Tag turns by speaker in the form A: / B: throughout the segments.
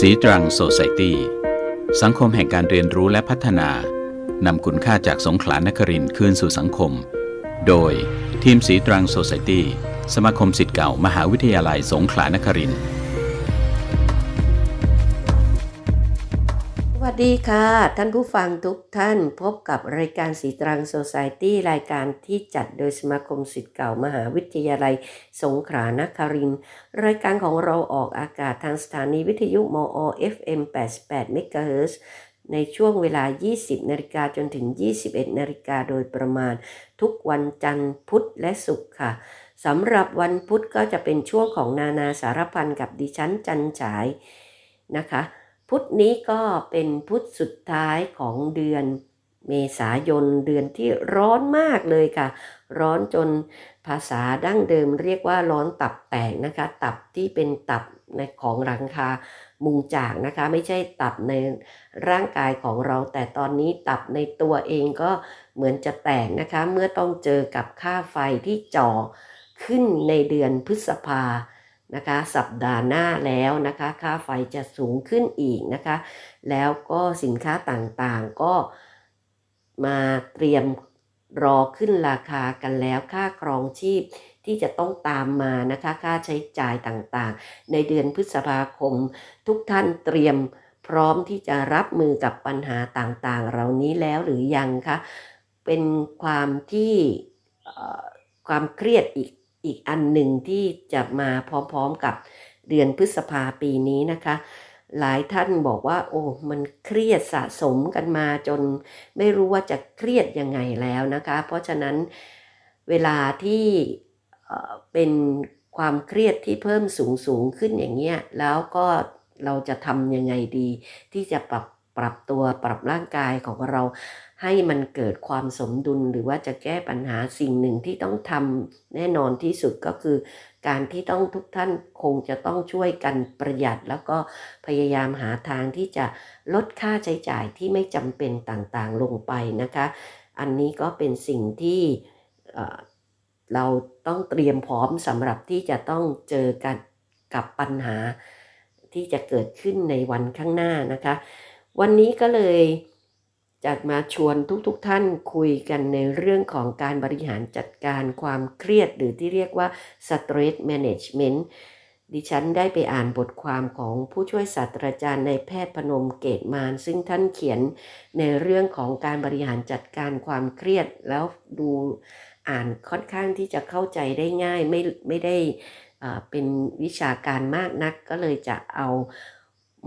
A: สีตรังโซไซตี้สังคมแห่งการเรียนรู้และพัฒนานำคุณค่าจากสงขลานครินทร์คืนสู่สังคม โดยทีมสีตรังโซไซตี้สมาคมสิทธิ์เก่ามหาวิทยาลัยสงขลานครินทร์
B: ดีค่ะ ท่านผู้ฟังทุกท่านพบกับรายการสีตรังโซซ i ตี้รายการที่จัดโดยสมาคมสิทธิ์เก่ามหาวิทยาลัย สงขลานครินทร์รายการของเราออกอากาศทางสถานีวิทยุมอ FM 88 MHz ในช่วงเวลา 20 นาฬิกาจนถึง 21 นาฬิกาโดยประมาณ ทุกวันจันทร์พุธและศุกร์ค่ะสำหรับวันพุธก็จะเป็นช่วงของนานาสารพันกับดิฉันจันฉายนะคะ พุธนี้ก็เป็นพุธสุดท้ายของเดือนเมษายนเดือนที่ร้อนมากเลยค่ะ ร้อนจนภาษาดั้งเดิมเรียกว่าร้อนตับแตกนะคะ ตับที่เป็นตับในของหลังคามุงจากนะคะ ไม่ใช่ตับในร่างกายของเรา แต่ตอนนี้ตับในตัวเองก็เหมือนจะแตกนะคะ เมื่อต้องเจอกับค่าไฟที่จ่อขึ้นในเดือนพฤษภา นะคะสัปดาห์หน้าแล้วนะคะค่าไฟจะสูงขึ้นอีกนะคะ แล้วก็สินค้าต่างๆก็มาเตรียมรอขึ้นราคากันแล้วค่าครองชีพที่จะต้องตามมานะคะค่าใช้จ่ายต่างๆ ในเดือนพฤษภาคม ทุกท่านเตรียมพร้อมที่จะรับมือกับปัญหาต่างๆ เหล่านี้แล้วหรือยังคะเป็นความที่ความเครียดอีก อีกอันหนึ่งที่จะมาพร้อมๆกับเดือนพฤษภาปีนี้นะคะ หลายท่านบอกว่า โอ้ มันเครียดสะสมกันมาจนไม่รู้ว่าจะเครียดยังไงแล้วนะคะ เพราะฉะนั้นเวลาที่เป็นความเครียดที่เพิ่มสูงสูงขึ้นอย่างเงี้ยแล้วก็เราจะทำยังไงดี ที่จะปรับปรับตัวปรับร่างกายของเรา ให้มันเกิดความสมดุลหรือว่าจะแก้ปัญหาสิ่งหนึ่งที่ต้องทำแน่นอนที่สุดก็คือ การที่ต้องทุกท่านคงจะต้องช่วยกันประหยัด แล้วก็พยายามหาทางที่จะลดค่าใช้จ่ายที่ไม่จำเป็นต่างๆลงไปนะคะ อันนี้ก็เป็นสิ่งที่เราต้องเตรียมพร้อมสำหรับที่จะต้องเจอกันกับปัญหาที่จะเกิดขึ้นในวันข้างหน้านะคะ วันนี้ก็เลย จะมาชวนทุกๆทท่านคุยกันในเรื่องของการบริหารจัดการความเครียดหรือที่เรียกว่า stress management ดิฉันได้ไปอ่านบทความของผู้ช่วยศาสตราจารย์ในแพทย์พนมเกตมาน ซึ่งท่านเขียนในเรื่องของการบริหารจัดการความเครียด แล้วดูอ่านค่อนข้างที่จะเข้าใจได้ง่ายไม่ไม่ได้เป็นวิชาการมากนักก็เลยจะเอา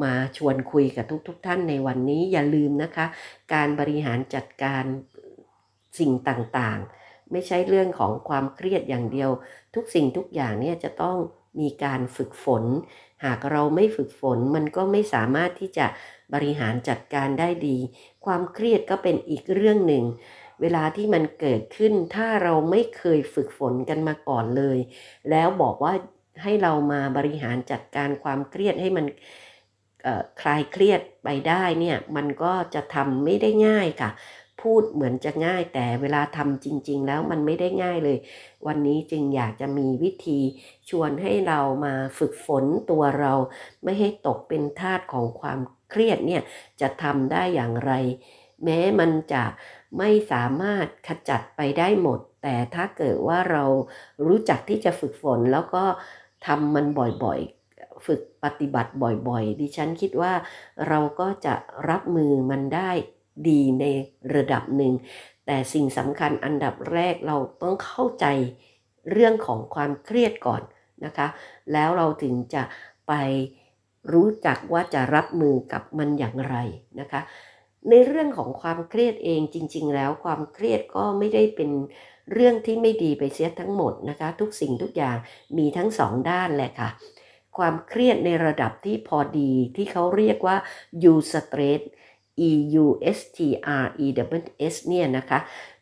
B: มาชวนคุยกับทุกๆทท่านในวันนี้อย่าลืมนะคะ การบริหารจัดการสิ่งต่างๆ ไม่ใช่เรื่องของความเครียดอย่างเดียว ทุกสิ่งทุกอย่างเนี่ยจะต้องมีการฝึกฝน หากเราไม่ฝึกฝนมันก็ไม่สามารถที่จะบริหารจัดการได้ดี ความเครียดก็เป็นอีกเรื่องหนึ่ง เวลาที่มันเกิดขึ้นถ้าเราไม่เคยฝึกฝนกันมาก่อนเลย แล้วบอกว่าให้เรามาบริหารจัดการความเครียดให้มัน คลายเครียดไปได้เนี่ยมันก็จะทำไม่ได้ง่ายค่ะ พูดเหมือนจะง่ายแต่เวลาทำจริง ๆ แล้วมันไม่ได้ง่ายเลย วันนี้จึงอยากจะมีวิธีชวนให้เรามาฝึกฝนตัวเรา ไม่ให้ตกเป็นทาสของความเครียดเนี่ยจะทำได้อย่างไร แม้มันจะไม่สามารถขจัดไปได้หมด แต่ถ้าเกิดว่าเรารู้จักที่จะฝึกฝนแล้วก็ทำมันบ่อย ฝึกปฏิบัติบ่อยๆ ดิฉันคิดว่าเราก็จะรับมือมันได้ดีในระดับหนึ่ง แต่สิ่งสำคัญอันดับแรกเราต้องเข้าใจเรื่องของความเครียดก่อนนะคะ แล้วเราถึงจะไปรู้จักว่าจะรับมือกับมันอย่างไรนะคะ ในเรื่องของความเครียดเองจริง ๆ แล้วความเครียดก็ไม่ได้เป็นเรื่องที่ไม่ดีไปเสียทั้งหมดนะคะ ทุกสิ่งทุกอย่างมีทั้งสองด้านแหละค่ะ ความเครียดในระดับที่พอดีที่เขาเรียกว่า U stress E U S T R E W S เนี่ยนะคะ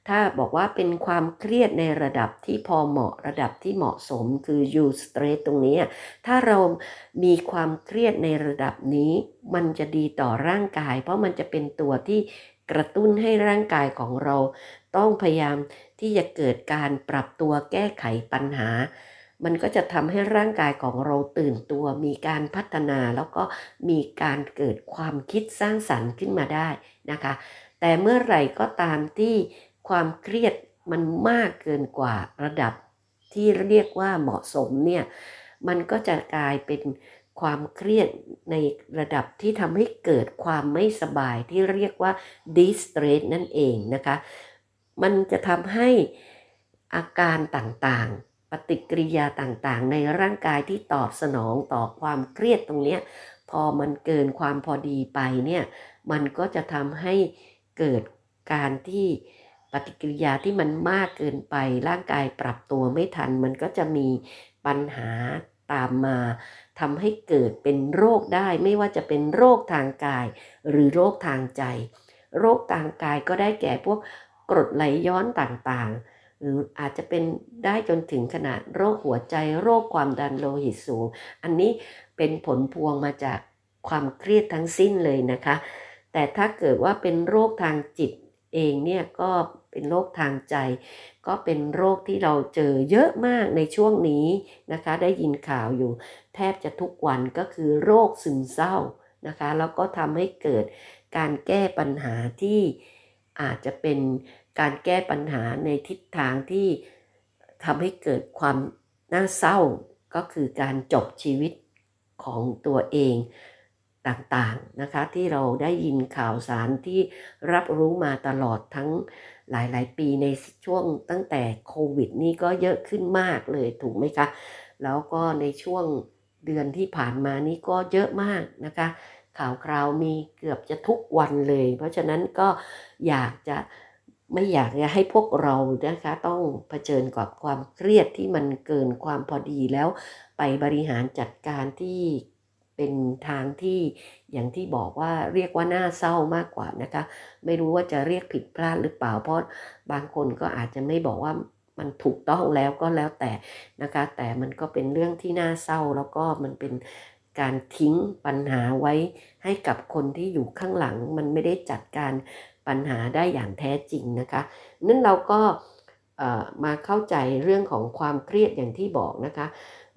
B: ถ้าบอกว่าเป็นความเครียดในระดับที่พอเหมาะระดับที่เหมาะสมคือ U stress ตรงนี้ ถ้าเรามีความเครียดในระดับนี้ มันจะดีต่อร่างกาย เพราะมันจะเป็นตัวที่กระตุ้นให้ร่างกายของเรา ต้องพยายามที่จะเกิดการปรับตัวแก้ไขปัญหา มันก็จะทำให้ร่างกายของเราตื่นตัว มีการพัฒนาแล้วก็มีการเกิดความคิดสร้างสรรค์ขึ้นมาได้นะคะ แต่เมื่อไหร่ก็ตามที่ความเครียดมันมากเกินกว่าระดับที่เรียกว่าเหมาะสมเนี่ย มันก็จะกลายเป็นความเครียดในระดับที่ทำให้เกิดความไม่สบายที่เรียกว่า distress นั่นเองนะคะ มันจะทำให้อาการต่างๆ ปฏิกิริยาต่างๆ ในร่างกายที่ตอบสนองต่อความเครียดตรงนี้พอมันเกินความพอดีไปเนี่ยมันก็จะทำให้เกิดการที่ปฏิกิริยาที่มันมากเกินไป ร่างกายปรับตัวไม่ทัน มันก็จะมีปัญหาตามมาทำให้เกิดเป็นโรคได้ไม่ว่าจะเป็นโรคทางกาย หรือโรคทางใจ โรคทางกายก็ได้แก่พวกกรดไหลย้อนต่างๆ หรืออาจจะเป็นได้จนถึงขนาดโรคหัวใจโรคความดันโลหิตสูง อันนี้เป็นผลพวงมาจากความเครียดทั้งสิ้นเลยนะคะ แต่ถ้าเกิดว่าเป็นโรคทางจิตเองเนี่ยก็เป็นโรคทางใจ ก็เป็นโรคที่เราเจอเยอะมากในช่วงนี้นะคะ ได้ยินข่าวอยู่ แทบจะทุกวันก็คือโรคซึมเศร้านะคะ แล้วก็ทำให้เกิดการแก้ปัญหาที่อาจจะเป็น การแก้ปัญหาในทิศทางที่ทำให้เกิดความน่าเศร้าก็คือการจบชีวิตของตัวเองต่างๆนะคะที่เราได้ยินข่าวสารที่รับรู้มาตลอดทั้งหลายๆ ปีในช่วงตั้งแต่โควิดนี่ก็เยอะขึ้นมากเลยถูกไหมคะ แล้วก็ในช่วงเดือนที่ผ่านมานี้ก็เยอะมากนะคะ ข่าวคราวมีเกือบจะทุกวันเลย เพราะฉะนั้นก็อยากจะ ไม่อยากจะให้พวกเรานะคะ ต้องเผชิญกับความเครียดที่มันเกินความพอดีแล้ว ไปบริหารจัดการที่เป็นทางที่อย่างที่บอกว่าเรียกว่าน่าเศร้ามากกว่านะคะ ไม่รู้ว่าจะเรียกผิดพลาดหรือเปล่า เพราะบางคนก็อาจจะไม่บอกว่ามันถูกต้องแล้วก็แล้วแต่นะคะ แต่มันก็เป็นเรื่องที่น่าเศร้าแล้วก็มันเป็นการทิ้งปัญหาไว้ให้กับคนที่อยู่ข้างหลังมันไม่ได้จัดการ ปัญหาได้อย่างแท้จริงนะคะนั่นเราก็มาเข้าใจเรื่องของความเครียดอย่างที่บอกนะคะ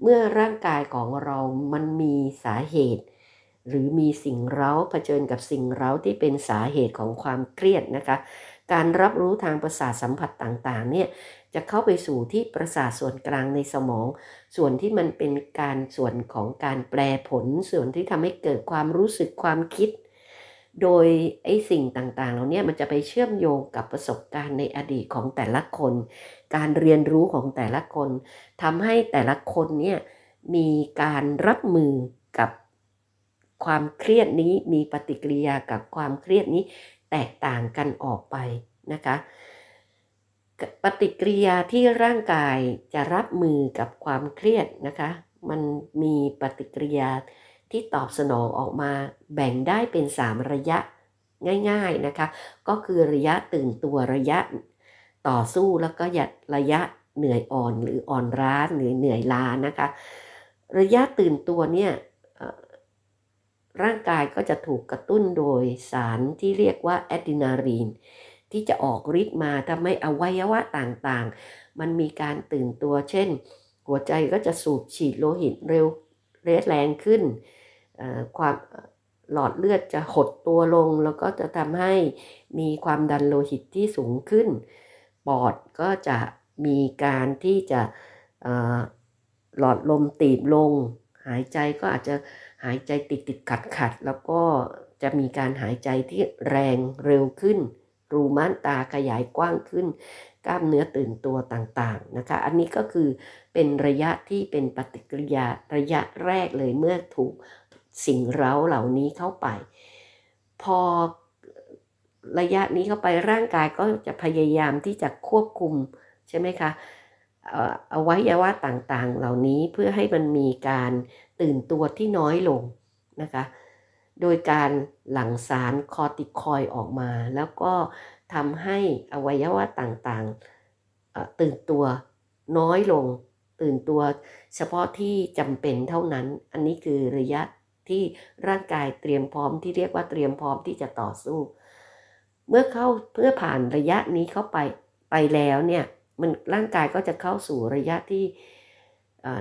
B: เมื่อร่างกายของเรามันมีสาเหตุ หรือมีสิ่งเร้าเผชิญกับสิ่งเร้าที่เป็นสาเหตุของความเครียดนะคะ การรับรู้ทางประสาทสัมผัสต่างๆเนี่ยจะเข้าไปสู่ที่ประสาทส่วนกลางในสมอง ส่วนที่มันเป็นการส่วนของการแปลผล ส่วนที่ทำให้เกิดความรู้สึกความคิด โดยไอ้สิ่งต่างๆ เหล่านี้มันจะไปเชื่อมโยงกับประสบการณ์ในอดีตของแต่ละคน การเรียนรู้ของแต่ละคนทำให้แต่ละคนเนี่ยมีการรับมือกับความเครียดนี้มีปฏิกิริยากับความเครียดนี้แตกต่างกันออกไปนะคะ ปฏิกิริยาที่ร่างกายจะรับมือกับความเครียดนะคะ มันมีปฏิกิริยา ที่ตอบสนองออกมาแบ่งได้เป็น 3 ระยะง่ายๆนะคะ ก็คือระยะตื่นตัวระยะต่อสู้แล้วก็ยัดระยะเหนื่อยอ่อนหรืออ่อนร้าหรือเหนื่อยล้านะคะ ระยะตื่นตัวเนี่ยร่างกายก็จะถูกกระตุ้นโดยสารที่เรียกว่าแอดรีนาลีนที่จะออกฤทธิ์มาทำให้อวัยวะต่างๆ มันมีการตื่นตัว เช่น หัวใจก็จะสูบฉีดโลหิตเร็วเรดแรงขึ้น ความหลอดเลือดจะหดตัวลง แล้วก็จะทำให้มีความดันโลหิตที่สูงขึ้น ปอดก็จะมีการที่จะหลอดลมตีบลง หายใจก็อาจจะหายใจติดติดขัดขัดแล้วก็จะมีการหายใจที่แรงเร็วขึ้น รูม่านตาขยายกว้างขึ้น กล้ามเนื้อตื่นตัวต่างๆนะคะ อันนี้ก็คือเป็นระยะที่เป็นปฏิกิริยาระยะแรกเลยเมื่อถูก สิ่งเร้าเหล่านี้เข้าไป พอระยะนี้เข้าไปร่างกายก็จะพยายามที่จะควบคุมใช่ไหมคะเอาไว้ยาวะต่างๆ เหล่านี้เพื่อให้มันมีการตื่นตัวที่น้อยลงนะคะ โดยการหลั่งสารคอติคอยออกมา แล้วก็ทำให้อวัยวะต่างๆตื่นตัวน้อยลง ตื่นตัวเฉพาะที่จำเป็นเท่านั้น อันนี้คือระยะ ที่ร่างกายเตรียมพร้อมที่เรียกว่าเตรียมพร้อมที่จะต่อสู้ เมื่อเข้าเพื่อผ่านระยะนี้เข้าไปไปแล้วเนี่ยมันร่างกายก็จะเข้าสู่ระยะที่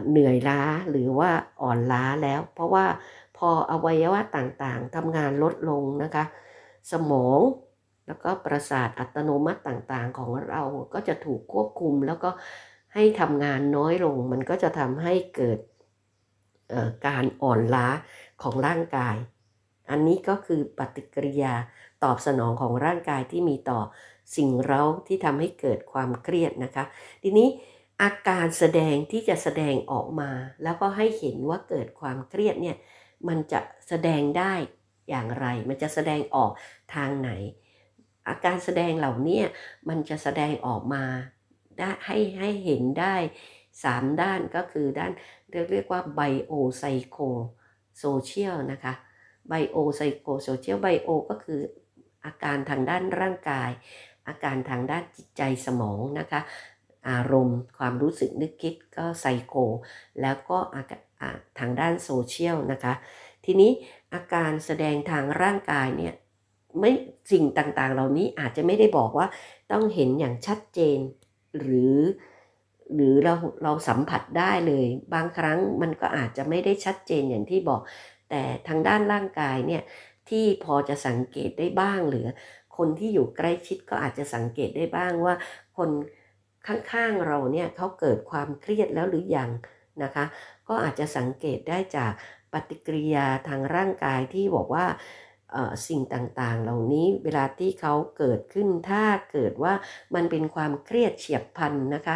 B: เหนื่อยล้าหรือว่าอ่อนล้าแล้ว เพราะว่าพออวัยวะต่างๆทำงานลดลงนะคะ สมองแล้วก็ประสาทอัตโนมัติต่างๆ ของเราก็จะถูกควบคุมแล้วก็ให้ทำงานน้อยลง มันก็จะทำให้เกิดการอ่อนล้า ของร่างกาย อันนี้ก็คือปฏิกิริยาตอบสนองของร่างกายที่มีต่อสิ่งเร้าที่ทำให้เกิดความเครียดนะคะ ทีนี้อาการแสดงที่จะแสดงออกมา แล้วก็ให้เห็นว่าเกิดความเครียดเนี่ยมันจะแสดงได้อย่างไร มันจะแสดงออกทางไหน อาการแสดงเหล่านี้มันจะแสดงออกมาได้ให้ให้เห็นได้ 3 ด้านก็คือด้านเรียกเรียกว่า bio psycho social นะคะ bio psycho social bio ก็คืออาการทางด้านร่างกาย อาการทางด้านจิตใจสมองนะคะอารมณ์ความรู้สึกนึกคิดก็ไซโคแล้วก็ทางด้านโซเชียลนะคะทีนี้อาการแสดงทางร่างกายเนี่ยไม่สิ่งต่างๆ เหล่านี้อาจจะไม่ได้บอกว่าต้องเห็นอย่างชัดเจน หรือ หรือเราเราสัมผัสได้เลย บางครั้งมันก็อาจจะไม่ได้ชัดเจนอย่างที่บอก แต่ทางด้านร่างกายเนี่ยที่พอจะสังเกตได้บ้างหรือ คนที่อยู่ใกล้ชิดก็อาจจะสังเกตได้บ้างว่า คนข้างๆเราเนี่ยเขาเกิดความเครียดแล้วหรือยังนะคะ ก็อาจจะสังเกตได้จากปฏิกิริยาทางร่างกายที่บอกว่าสิ่งต่างๆ เหล่านี้เวลาที่เขาเกิดขึ้นถ้าเกิดว่ามันเป็นความเครียดเฉียบพลันนะคะ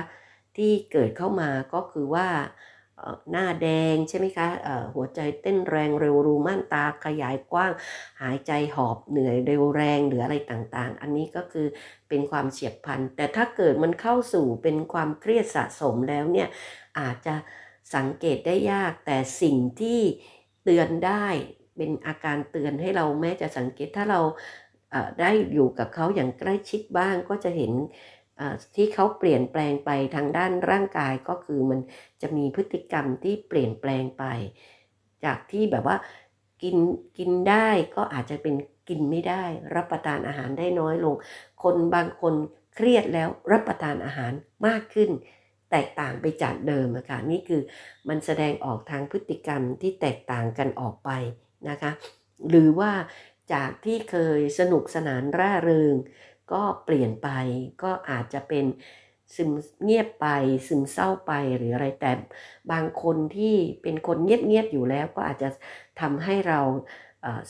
B: ที่เกิดเข้ามาก็คือว่าหน้าแดงใช่ไหมคะหัวใจเต้นแรงเร็วรูม่านตาขยายกว้าง หายใจหอบเหนื่อยเร็วแรงหรืออะไรต่างๆ อันนี้ก็คือเป็นความเฉียบพลัน แต่ถ้าเกิดมันเข้าสู่เป็นความเครียดสะสมแล้วเนี่ยอาจจะสังเกตได้ยาก แต่สิ่งที่เตือนได้เป็นอาการเตือนให้เราแม้จะสังเกตถ้าเราได้อยู่กับเขาอย่างใกล้ชิดบ้างก็จะเห็น ที่เขาเปลี่ยนแปลงไปทางด้านร่างกายก็คือมันจะมีพฤติกรรมที่เปลี่ยนแปลงไป จากที่แบบว่ากินกินได้ก็อาจจะเป็นกินไม่ได้ รับประทานอาหารได้น้อยลง คนบางคนเครียดแล้วรับประทานอาหารมากขึ้น แตกต่างไปจากเดิมอะค่ะนี่คือมันแสดงออกทางพฤติกรรมที่แตกต่างกันออกไปนะคะ หรือว่าจากที่เคยสนุกสนานร่าเริง ก็เปลี่ยนไปก็อาจจะเป็นซึมเงียบไปซึมเศร้าไปหรืออะไรแต่บางคนที่เป็นคนเงียบๆอยู่แล้วก็อาจจะทำให้เรา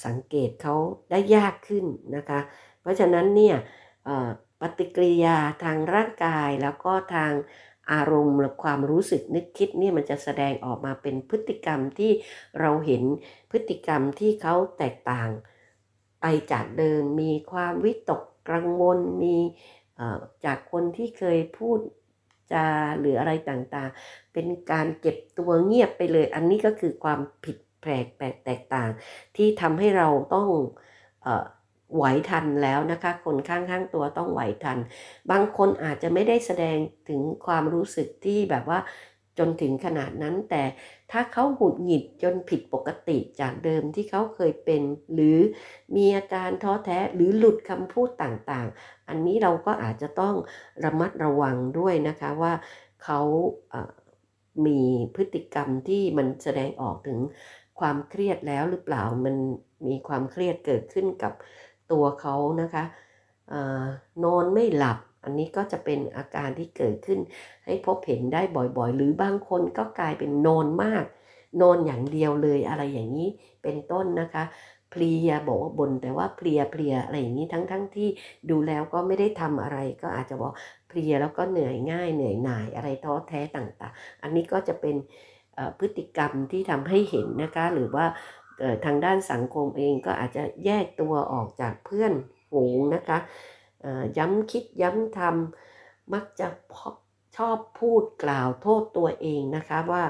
B: สังเกตเขาได้ยากขึ้นนะคะ เพราะฉะนั้นเนี่ยปฏิกิริยาทางร่างกายแล้วก็ทางอารมณ์และความรู้สึกนึกคิดเนี่ยมันจะแสดงออกมาเป็นพฤติกรรมที่เราเห็นพฤติกรรมที่เขาแตกต่างไปจากเดิมมีความวิตก กังวลมีจากคนที่เคยพูดจาหรืออะไรต่างๆ เป็นการเก็บตัวเงียบไปเลย อันนี้ก็คือความผิดแปลกแปลกแตกต่าง ที่ทำให้เราต้องไหวทันแล้วนะคะ คนข้างๆตัวต้องไหวทัน บางคนอาจจะไม่ได้แสดงถึงความรู้สึกที่แบบว่า จนถึงขนาดนั้น แต่ถ้าเขาหุดหงิดจนผิดปกติจากเดิมที่เขาเคยเป็น หรือมีอาการท้อแท้หรือหลุดคำพูดต่างๆ อันนี้เราก็อาจจะต้องระมัดระวังด้วยนะคะว่าเขามีพฤติกรรมที่มันแสดงออกถึงความเครียดแล้วหรือเปล่ามันมีความเครียดเกิดขึ้นกับตัวเขานะคะนอนไม่หลับ อันนี้ก็จะเป็นอาการที่เกิดขึ้น ให้พบเห็นได้บ่อยๆ หรือบางคนก็กลายเป็นนอนมาก นอนอย่างเดียวเลยอะไรอย่างนี้เป็นต้นนะคะเพลียบอกว่าบนแต่ว่าเพลียเพลียอะไรอย่างนี้ทั้งๆทที่ดูแล้วก็ไม่ได้ทำอะไร ก็อาจจะบอกเพลียแล้วก็เหนื่อยง่ายเหนื่อยหน่ายอะไรท้อแท้ต่างๆ อันนี้ก็จะเป็นพฤติกรรมที่ทำให้เห็นนะคะหรือว่าทางด้านสังคมเองก็อาจจะแยกตัวออกจากเพื่อนฝูงนะคะ ย้ำคิดย้ำทำมักจะชอบพูดกล่าวโทษตัวเองนะคะว่า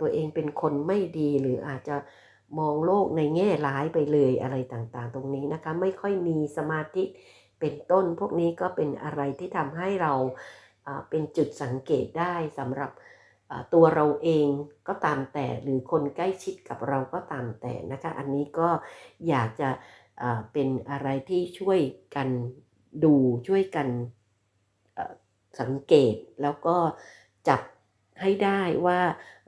B: ตัวเองเป็นคนไม่ดีหรืออาจจะมองโลกในแง่ร้ายไปเลยอะไรต่างๆ ตรงนี้นะคะ ไม่ค่อยมีสมาธิเป็นต้น พวกนี้ก็เป็นอะไรที่ทำให้เราเป็นจุดสังเกตได้สำหรับตัวเราเองก็ตามแต่หรือคนใกล้ชิดกับเราก็ตามแต่นะคะ อันนี้ก็อยากจะเป็นอะไรที่ช่วยกัน ดูช่วยกันสังเกตแล้วก็จับให้ได้ว่า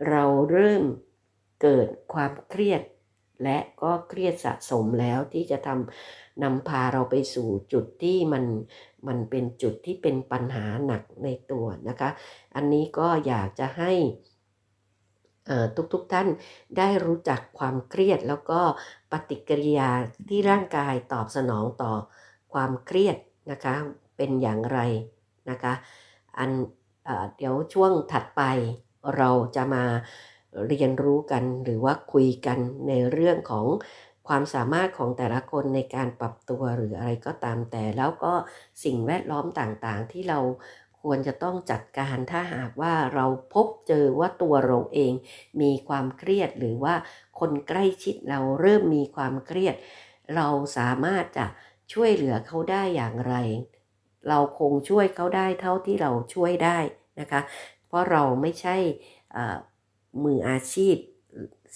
B: เราเริ่มเกิดความเครียด และก็เครียดสะสมแล้วที่จะทำนำพาเราไปสู่จุดที่มันมันเป็นจุดที่เป็นปัญหาหนักในตัวนะคะ อันนี้ก็อยากจะให้ทุกๆทท่านได้รู้จักความเครียดแล้วก็ปฏิกิริยาที่ร่างกายตอบสนองต่อความเครียด นะคะเป็นอย่างไรนะคะอันเดี๋ยวช่วงถัดไปเราจะมาเรียนรู้กันหรือว่าคุยกันในเรื่องของความสามารถของแต่ละคนในการปรับตัวหรืออะไรก็ตามแต่ แล้วก็สิ่งแวดล้อมต่างๆ ที่เราควรจะต้องจัดการถ้าหากว่าเราพบเจอว่าตัวเราเอง มีความเครียดหรือว่าคนใกล้ชิดเราเริ่มมีความเครียด เราสามารถจะ ช่วยเหลือเขาได้อย่างไร เราคงช่วยเขาได้เท่าที่เราช่วยได้นะคะ เพราะเราไม่ใช่มืออาชีพ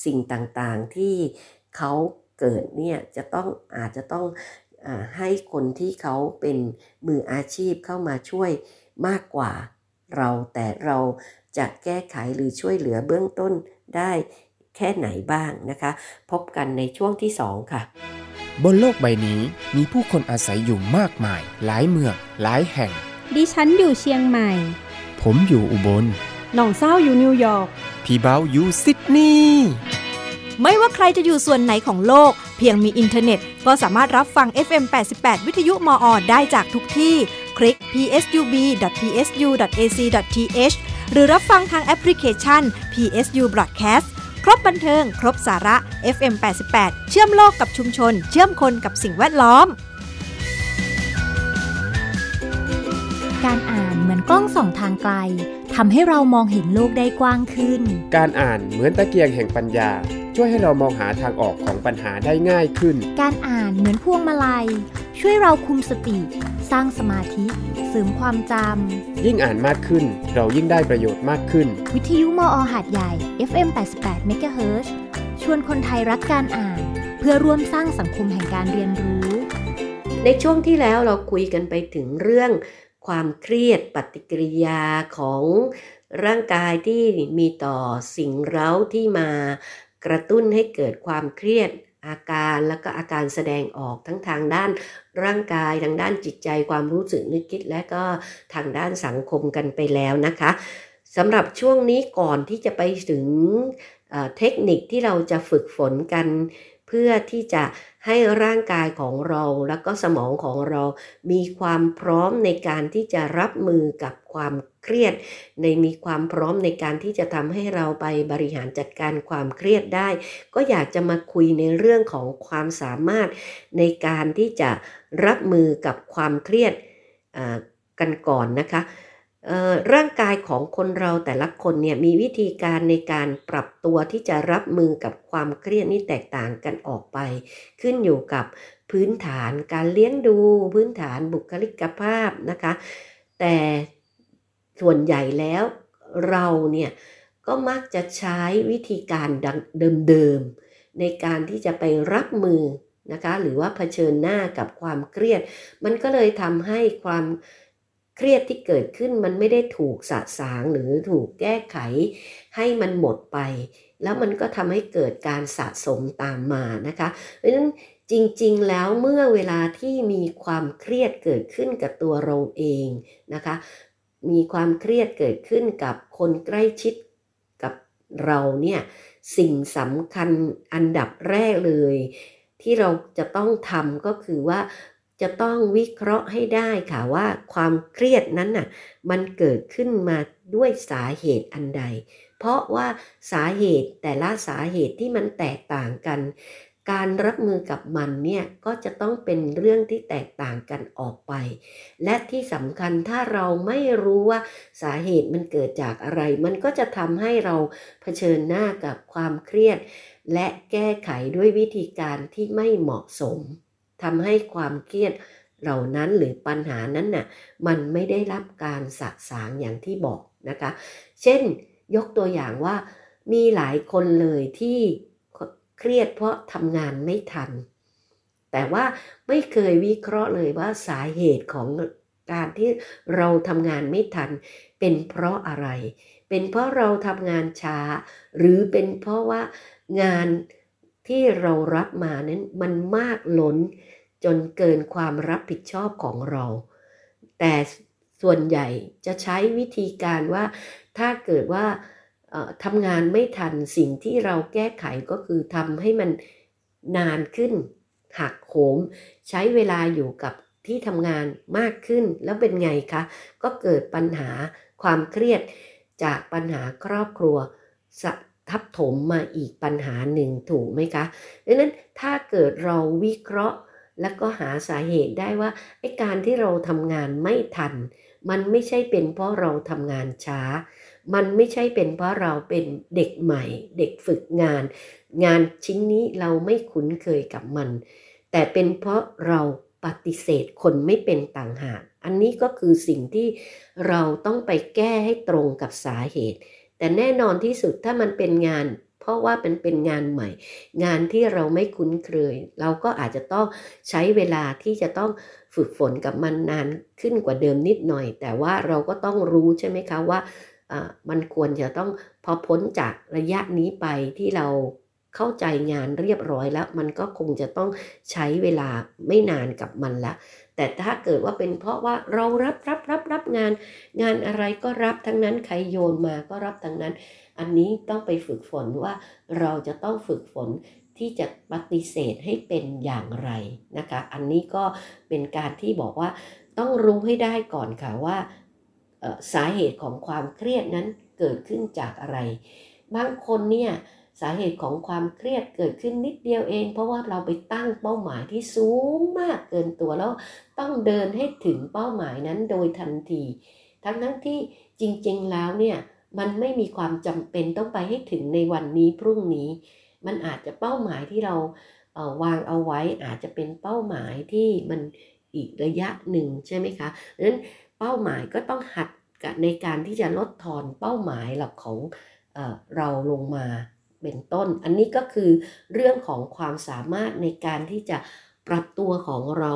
B: สิ่งต่างๆที่เขาเกิดเนี่ยจะต้องอาจจะต้องอให้คนที่เขาเป็นมืออาชีพเข้ามาช่วยมากกว่าเราแต่เราจะแก้ไขหรือช่วยเหลือเบื้องต้นได้ แค่ไหนบ้างนะคะ พบกันในช่วงที่ 2 ค่ะ
C: บนโลกใบนี้มีผู้คนอาศัยอยู่มากมาย หลายเมือง หลายแห่ง
D: ดิฉันอยู่เชียงใหม่
C: ผมอยู่อุบล
D: น้องเศร้าอยู่นิวยอร์ก
C: พี่เบาอยู่ซิดนีย์
E: ไม่ว่าใครจะอยู่ส่วนไหนของโลก เพียงมีอินเทอร์เน็ต ก็สามารถรับฟัง FM 88 วิทยุมอได้จากทุกที่ คลิก psub.psu.ac.th หรือรับฟังทางแอปพลิเคชัน PSU Broadcast ครบบันเทิง ครบสาระ FM 88 เชื่อมโลกกับชุมชน เชื่อมคนกับสิ่งแวดล้อม
F: การอ่านเหมือนกล้องส่องทางไกลทำให้เรามองเห็นโลกได้กว้างขึ้น
C: การอ่านเหมือนตะเกียงแห่งปัญญา ช่วยให้เรามองหาทางออกของปัญหาได้ง่ายขึ้น
F: การอ่านเหมือนพวงมาลัย ช่วยเราคุมสติ สร้างสมาธิ เสริมความจำ
C: ยิ่งอ่านมากขึ้น เรายิ่งได้ประโยชน์มากขึ้น
F: วิทยุมอหาดใหญ่ FM 88 MHz ชวนคนไทยรักการอ่าน เพื่อร่วมสร้างสังคมแห่งการเรียนรู้
B: ในช่วงที่แล้วเราคุยกันไปถึงเรื่องความเครียดปฏิกิริยาของร่างกายที่มีต่อสิ่งเร้าที่มา กระตุ้นให้เกิดความเครียดอาการแล้วก็อาการแสดงออกทั้งทางด้านร่างกายทางด้านจิตใจความรู้สึกนึกคิด และก็ทางด้านสังคมกันไปแล้วนะคะสำหรับช่วงนี้ก่อนที่จะไปถึงเทคนิคที่เราจะฝึกฝนกัน เพื่อที่จะ ให้ร่างกายของเราแล้วก็สมองของเรา มีความพร้อมในการที่จะรับมือกับความเครียด ในมีความพร้อมในการที่จะทำให้เราไปบริหารจัดการความเครียดได้ ก็อยากจะมาคุยในเรื่องของความสามารถในการที่จะรับมือกับความเครียดกันก่อนนะคะ ร่างกายของคนเราแต่ละคนเนี่ยมีวิธีการในการปรับตัวที่จะรับมือกับความเครียดนี่แตกต่างกันออกไป ขึ้นอยู่กับพื้นฐานการเลี้ยงดูพื้นฐานบุคลิกภาพนะคะ แต่ส่วนใหญ่แล้วเราเนี่ยก็มักจะใช้วิธีการเดิมๆในการที่จะไปรับมือนะคะหรือว่าเผชิญหน้ากับความเครียด มันก็เลยทำให้ความเเครียดที่เกิดขึ้นมันไม่ได้ถูกสะสางหรือถูกแก้ไข ให้มันหมดไป แล้วมันก็ทำให้เกิดการสะสมตามมานะคะเพราะฉะนั้นจริงๆ แล้วเมื่อเวลาที่มีความเครียดเกิดขึ้นกับตัวเราเองนะคะ มีความเครียดเกิดขึ้นกับคนใกล้ชิดกับเราเนี่ยสิ่งสำคัญอันดับแรกเลย ที่เราจะต้องทำก็คือว่า จะต้องวิเคราะห์ให้ได้ค่ะว่าความเครียดนั้นน่ะมันเกิดขึ้นมาด้วยสาเหตุอันใด เพราะว่าสาเหตุแต่ละสาเหตุที่มันแตกต่างกัน การรับมือกับมันเนี่ยก็จะต้องเป็นเรื่องที่แตกต่างกันออกไป และที่สำคัญถ้าเราไม่รู้ว่าสาเหตุมันเกิดจากอะไร มันก็จะทำให้เราเผชิญหน้ากับความเครียด และแก้ไขด้วยวิธีการที่ไม่เหมาะสม ทำให้ความเครียดเหล่านั้นหรือปัญหานั้นน่ะมันไม่ได้รับการสะสางอย่างที่บอกนะคะ เช่นยกตัวอย่างว่ามีหลายคนเลยที่เครียดเพราะทำงานไม่ทัน แต่ว่าไม่เคยวิเคราะห์เลยว่าสาเหตุของการที่เราทำงานไม่ทัน เป็นเพราะอะไร เปเป็นเพราะเราทำงานช้า หรือเป็นเพราะว่างาน ที่เรารับมานั้นมันมากล้นจนเกินความรับผิดชอบของเรา แต่ส่วนใหญ่จะใช้วิธีการว่าถ้าเกิดว่าทำงานไม่ทันสิ่งที่เราแก้ไขก็คือทำให้มันนานขึ้น หักโหม ใช้เวลาอยู่กับที่ทำงานมากขึ้นแล้วเป็นไงคะ ก็เกิดปัญหาความเครียดจากปัญหาครอบครัว ทับถมมาอีกปัญหาหนึ่งถูกไหมคะดังนั้นถ้าเกิดเราวิเคราะห์แล้วก็หาสาเหตุได้ว่าไอ้การที่เราทำงานไม่ทัน มันไม่ใช่เป็นเพราะเราทำงานช้า มันไม่ใช่เป็นเพราะเราเป็นเด็กใหม่ เด็กฝึกงาน งานชิ้นนี้เราไม่คุ้นเคยกับมัน แต่เป็นเพราะเราปฏิเสธคนไม่เป็นต่างหาก อันนี้ก็คือสิ่งที่เราต้องไปแก้ให้ตรงกับสาเหตุ แต่แน่นอนที่สุดถ้ามันเป็นงาน เพราะว่าเป็นเป็นงานใหม่ งานที่เราไม่คุ้นเคย เราก็อาจจะต้องใช้เวลาที่จะต้องฝึกฝนกับมันนานขึ้นกว่าเดิมนิดหน่อย แต่ว่าเราก็ต้องรู้ใช่ไหมคะว่ามันควรจะต้องพอพ้นจากระยะนี้ไปที่เรา เข้าใจงานเรียบร้อยแล้ว มันก็คงจะต้องใช้เวลาไม่นานกับมันละ แต่ถ้าเกิดว่าเป็นเพราะว่าเรารับรับรับรับงาน งานอะไรก็รับทั้งนั้นใครโยนมาก็รับทั้งนั้น อันนี้ต้องไปฝึกฝนว่าเราจะต้องฝึกฝนที่จะปฏิเสธให้เป็นอย่างไรนะคะ อันนี้ก็เป็นการที่บอกว่าต้องรู้ให้ได้ก่อนค่ะว่าสาเหตุของความเครียดนั้นเกิดขึ้นจากอะไร บางคนเนี่ย สาเหตุของความเครียดเกิดขึ้นนิดเดียวเอง เพราะว่าเราไปตั้งเป้าหมายที่สูงมากเกินตัวแล้วต้องเดินให้ถึงเป้าหมายนั้นโดยทันที ทั้งทั้งที่จริงๆแล้วเนี่ยมันไม่มีความจำเป็นต้องไปให้ถึงในวันนี้พรุ่งนี้ มันอาจจะเป้าหมายที่เราเวางเอาไว้อาจจะเป็นเป้าหมายที่มันอีกระยะหนึ่งใช่ไหมคะดังนั้นเป้าหมายก็ต้องหัดในการที่จะลดทอนเป้าหมายหลักของเอเราลงมา เป็นต้น อันนี้ก็คือเรื่องของความสามารถในการที่จะปรับตัวของเรา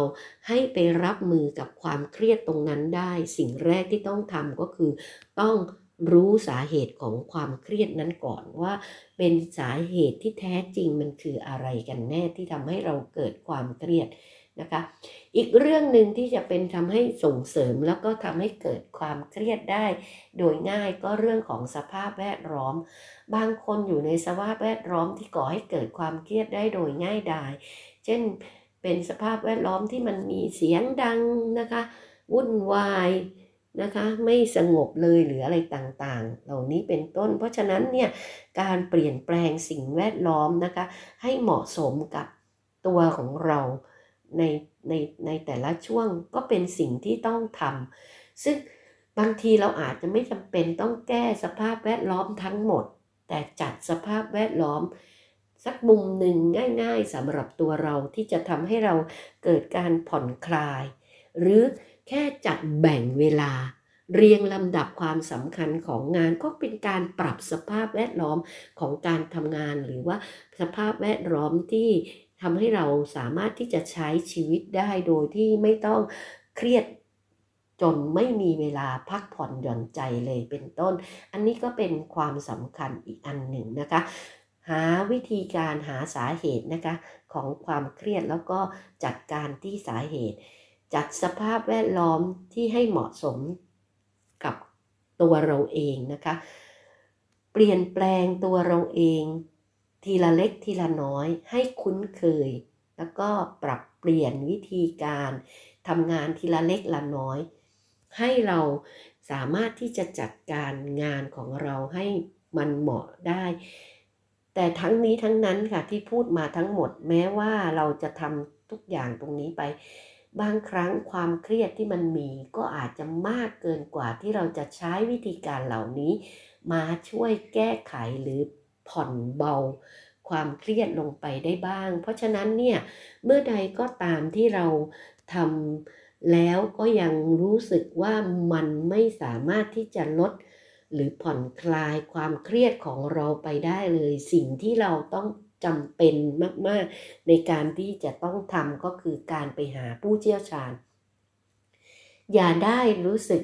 B: ให้ไปรับมือกับความเครียดตรงนั้นได้ สิ่งแรกที่ต้องทำก็คือต้องรู้สาเหตุของความเครียดนั้นก่อนว่า เป็นสาเหตุที่แท้จริงมันคืออะไรกันแน่ที่ทำให้เราเกิดความเครียด นะคะ อีกเรื่องหนึ่งที่จะเป็นทำให้ส่งเสริมแล้วก็ทำให้เกิดความเครียดได้ โดยง่ายก็เรื่องของสภาพแวดล้อม บางคนอยู่ในสภาพแวดล้อมที่ก่อให้เกิดความเครียดได้โดยง่ายดาย เช่นเป็นสภาพแวดล้อมที่มันมีเสียงดังนะคะ วุ่นวายนะคะไม่สงบเลยหรืออะไรต่างๆ เหล่านี้เป็นต้น เพราะฉะนั้นเนี่ยการเปลี่ยนแปลงสิ่งแวดล้อมนะคะ ให้เหมาะสมกับตัวของเรา ในในในแต่ละช่วงก็เป็นสิ่งที่ต้องทำซึ่งบางทีเราอาจจะไม่จำเป็นต้องแก้สภาพแวดล้อมทั้งหมด แต่จัดสภาพแวดล้อม สักมุมหนึ่งง่ายๆสำหรับตัวเราที่จะทำให้เราเกิดการผ่อนคลาย หรือแค่จัดแบ่งเวลา เรียงลำดับความสำคัญของงานก็เป็นการปรับสภาพแวดล้อมของการทำงาน หรือว่าสภาพแวดล้อมที่ ทำให้เราสามารถที่จะใช้ชีวิตได้โดยที่ไม่ต้องเครียดจนไม่มีเวลาพักผ่อนหย่อนใจเลยเป็นต้น อันนี้ก็เป็นความสำคัญอีกอันหนึ่งนะคะ หาวิธีการหาสาเหตุนะคะของความเครียดแล้วก็จัดการที่สาเหตุ จัดสภาพแวดล้อมที่ให้เหมาะสมกับตัวเราเองนะคะ เปลี่ยนแปลงตัวเราเอง ทีละเล็กทีละน้อยให้คุ้นเคย แล้วก็ปรับเปลี่ยนวิธีการทำงานทีละเล็กละน้อย ให้เราสามารถที่จะจัดการงานของเราให้มันเหมาะได้ แต่ทั้งนี้ทั้งนั้นค่ะที่พูดมาทั้งหมดแม้ว่าเราจะทำทุกอย่างตรงนี้ไป บางครั้งความเครียดที่มันมีก็อาจจะมากเกินกว่าที่เราจะใช้วิธีการเหล่านี้ มาช่วยแก้ไขหรือ ผ่อนเบา ความเครียดลงไปได้บ้าง เพราะฉะนั้นเนี่ยเมื่อใดก็ตามที่เราทำแล้วก็ยังรู้สึกว่ามันไม่สามารถที่จะลดหรือผ่อนคลายความเครียดของเราไปได้เลย สิ่งที่เราต้องจำเป็นมาก ๆ ในการที่จะต้องทำก็คือการไปหาผู้เชี่ยวชาญ อย่าได้รู้สึก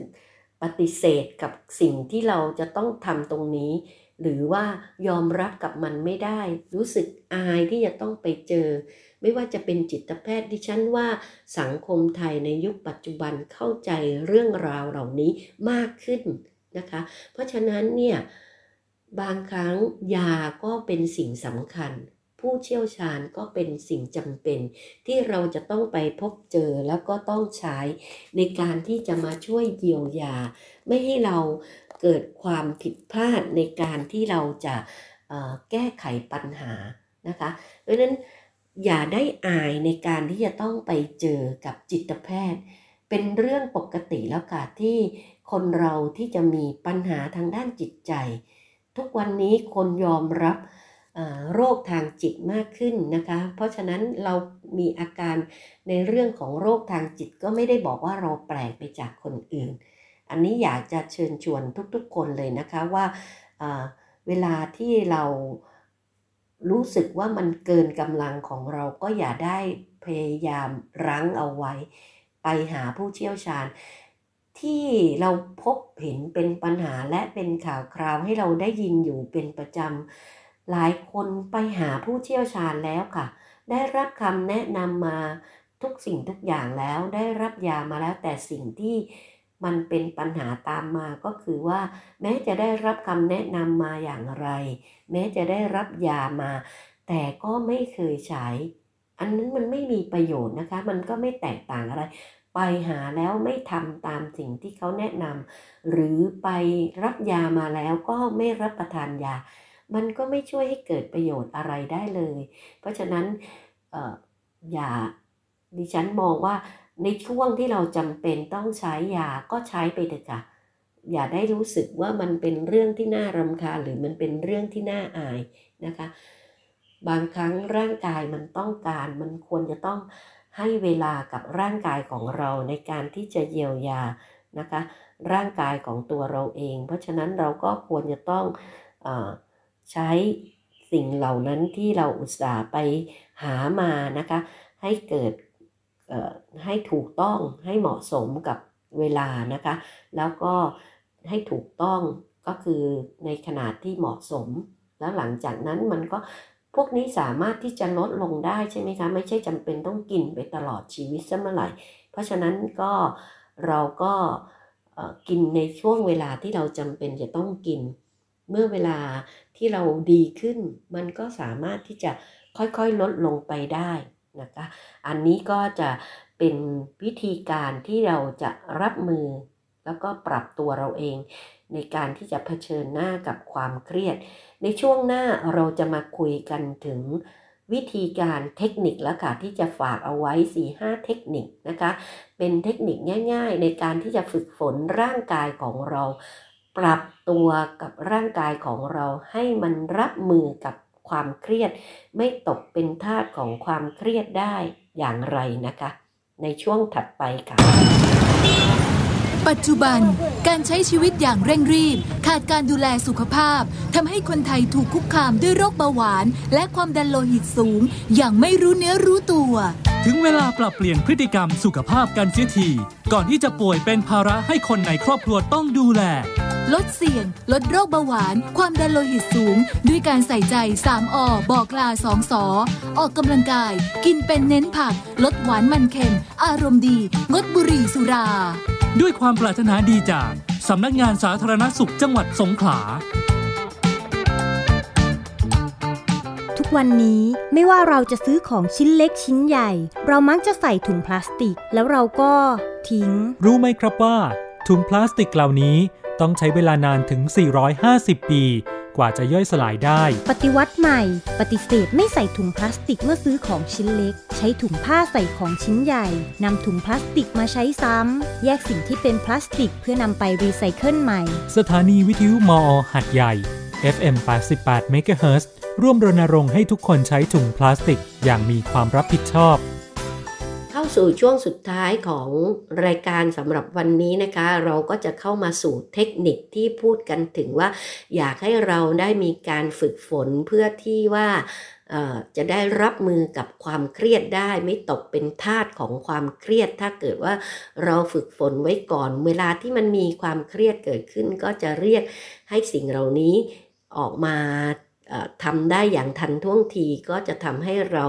B: ปฏิเสธกับสิ่งที่เราจะต้องทำตรงนี้ หรือว่ายอมรับกับมันไม่ได้ รู้สึกอายที่จะต้องไปเจอ ไม่ว่าจะเป็นจิตแพทย์ดิฉันว่าสังคมไทยในยุคปัจจุบันเข้าใจเรื่องราวเหล่านี้มากขึ้นนะคะ เพราะฉะนั้นเนี่ยบางครั้งยาก็เป็นสิ่งสำคัญ ผู้เชี่ยวชาญก็เป็นสิ่งจำเป็น ที่เราจะต้องไปพบเจอแล้วก็ต้องใช้ในการที่จะมาช่วยเยียวยา ไม่ให้เรา เกิดความผิดพลาดในการที่เราจะแก้ไขปัญหานะคะเพราะฉะนั้นอย่าได้อายในการที่จะต้องไปเจอกับจิตแพทย์ เป็นเรื่องปกติแล้วค่ะที่คนเราที่จะมีปัญหาทางด้านจิตใจ ทุกวันนี้คนยอมรับโรคทางจิตมากขึ้นนะคะ เพราะฉะนั้นเรามีอาการในเรื่องของโรคทางจิตก็ไม่ได้บอกว่าเราแปลกไปจากคนอื่น อันนี้อยากจะเชิญชวนทุกๆคนเลยนะคะว่าเวลาที่เรารู้สึกว่ามันเกินกำลังของเราก็อย่าได้พยายามรั้งเอาไว้ ไปหาผู้เชี่ยวชาญ ที่เราพบเห็นเป็นปัญหาและเป็นข่าวคราวให้เราได้ยินอยู่เป็นประจำหลายคนไปหาผู้เชี่ยวชาญแล้วค่ะ ได้รับคำแนะนำมาทุกสิ่งทุกอย่างแล้วได้รับยามาแล้วแต่สิ่งที่ มันเป็นปัญหาตามมาก็คือว่า แม้จะได้รับคำแนะนำมาอย่างไร แม้จะได้รับยามา แต่ก็ไม่เคยใช้ อันนั้นมันไม่มีประโยชน์นะคะ มันก็ไม่แตกต่างอะไร ไปหาแล้วไม่ทำตามสิ่งที่เขาแนะนำหรือไปรับยามาแล้วก็ไม่รับประทานยา มันก็ไม่ช่วยให้เกิดประโยชน์อะไรได้เลย เพราะฉะนั้นออย่าดิฉันมองว่า ในช่วงที่เราจำเป็นต้องใช้ยาก็ใช้ไปเถอะค่ะ อย่าได้รู้สึกว่ามันเป็นเรื่องที่น่ารำคาญหรือมันเป็นเรื่องที่น่าอายนะคะ บางครั้งร่างกายมันต้องการมันควรจะต้องให้เวลากับร่างกายของเราในการที่จะเยียวยานะคะ ร่างกายของตัวเราเอง เพราะฉะนั้นเราก็ควรจะต้องอใช้สิ่งเหล่านั้นที่เราอุตส่าห์ไปหามานะคะ ให้เกิด ให้ถูกต้องให้เหมาะสมกับเวลานะคะ แล้วก็ให้ถูกต้องก็คือในขนาดที่เหมาะสม แล้วหลังจากนั้นมันก็พวกนี้สามารถที่จะลดลงได้ใช่ไหมคะไม่ใช่จำเป็นต้องกินไปตลอดชีวิตซะเมื่อไหร่ เพราะฉะนั้นก็เราก็กินในช่วงเวลาที่เราจำเป็นจะต้องกิน เมื่อเวลาที่เราดีขึ้น มันก็สามารถที่จะค่อยๆลดลงไปได้ นะคะ อันนี้ก็จะเป็นวิธีการที่เราจะรับมือ แล้วก็ปรับตัวเราเอง ในการที่จะเผชิญหน้ากับความเครียด ในช่วงหน้าเราจะมาคุยกันถึงวิธีการเทคนิคแล้วค่ะที่จะฝากเอาไว้ 4-5 เทคนิคนะคะ เป็นเทคนิคง่าย ๆ ในการที่จะฝึกฝนร่างกายของเรา ปรับตัวกับร่างกายของเราให้มันรับมือกับ ความเครียด ไม่ตกเป็นทาสของความเครียดได้อย่างไรนะคะ ในช่วงถัดไปค่ะ
G: ปัจจุบันการใช้ชีวิตอย่างเร่งรีบ ขาดการดูแลสุขภาพทำให้คนไทยถูกคุกคามด้วยโรคเบาหวาน และความดันโลหิตสูง อย่างไม่รู้เนื้อรู้ตัว
H: ถึงเวลาปรับเปลี่ยนพฤติกรรมสุขภาพกันเสียที ก่อนที่จะป่วยเป็นภาระให้คนในครอบครัวต้องดูแล
G: ลดเสี่ยง ลดโรคเบาหวาน ความดันโลหิตสูง ด้วยการใส่ใจ 3อบอกลาสองสอออกกำลังกาย กินเป็นเน้นผัก ลดหวานมันเค็ม อารมณ์ดี งดบุหรี่สุรา
H: ด้วยความปรารถนาดีจากสำนักงานสาธารณสุขจังหวัดสงขลา
F: ทุกวันนี้ไม่ว่าเราจะซื้อของชิ้นเล็กชิ้นใหญ่ เรามักจะใส่ถุงพลาสติก แล้วเราก็ทิ้ง
H: รู้ไหมครับว่า ถุงพลาสติกเหล่านี้ต้องใช้เวลานานถึง 450 ปี กว่าจะย่อยสลายได้
F: ปฏิวัติใหม่ ปฏิเสธไม่ใส่ถุงพลาสติกเมื่อซื้อของชิ้นเล็ก ใช้ถุงผ้าใส่ของชิ้นใหญ่นำถุงพลาสติกมาใช้ซ้ำ แยกสิ่งที่เป็นพลาสติกเพื่อนำไปรีไซเคิลใหม่
H: สถานีวิทยุมอหาดใหญ่ FM 88 MHz ร่วมรณรงค์ให้ทุกคนใช้ถุงพลาสติกอย่างมีความรับผิดชอบ
B: เข้า สู่ช่วงสุดท้ายของรายการสำหรับวันนี้นะคะ เราก็จะเข้ามาสู่เทคนิคที่พูดกันถึงว่า อยากให้เราได้มีการฝึกฝนเพื่อที่ว่าจะได้รับมือกับความเครียดได้ ไม่ตกเป็นทาสของความเครียด ถ้าเกิดว่าเราฝึกฝนไว้ก่อน เวลาที่มันมีความเครียดเกิดขึ้น ก็จะเรียกให้สิ่งเหล่านี้ออกมาทำได้อย่างทันท่วงทีก็จะทำให้เรา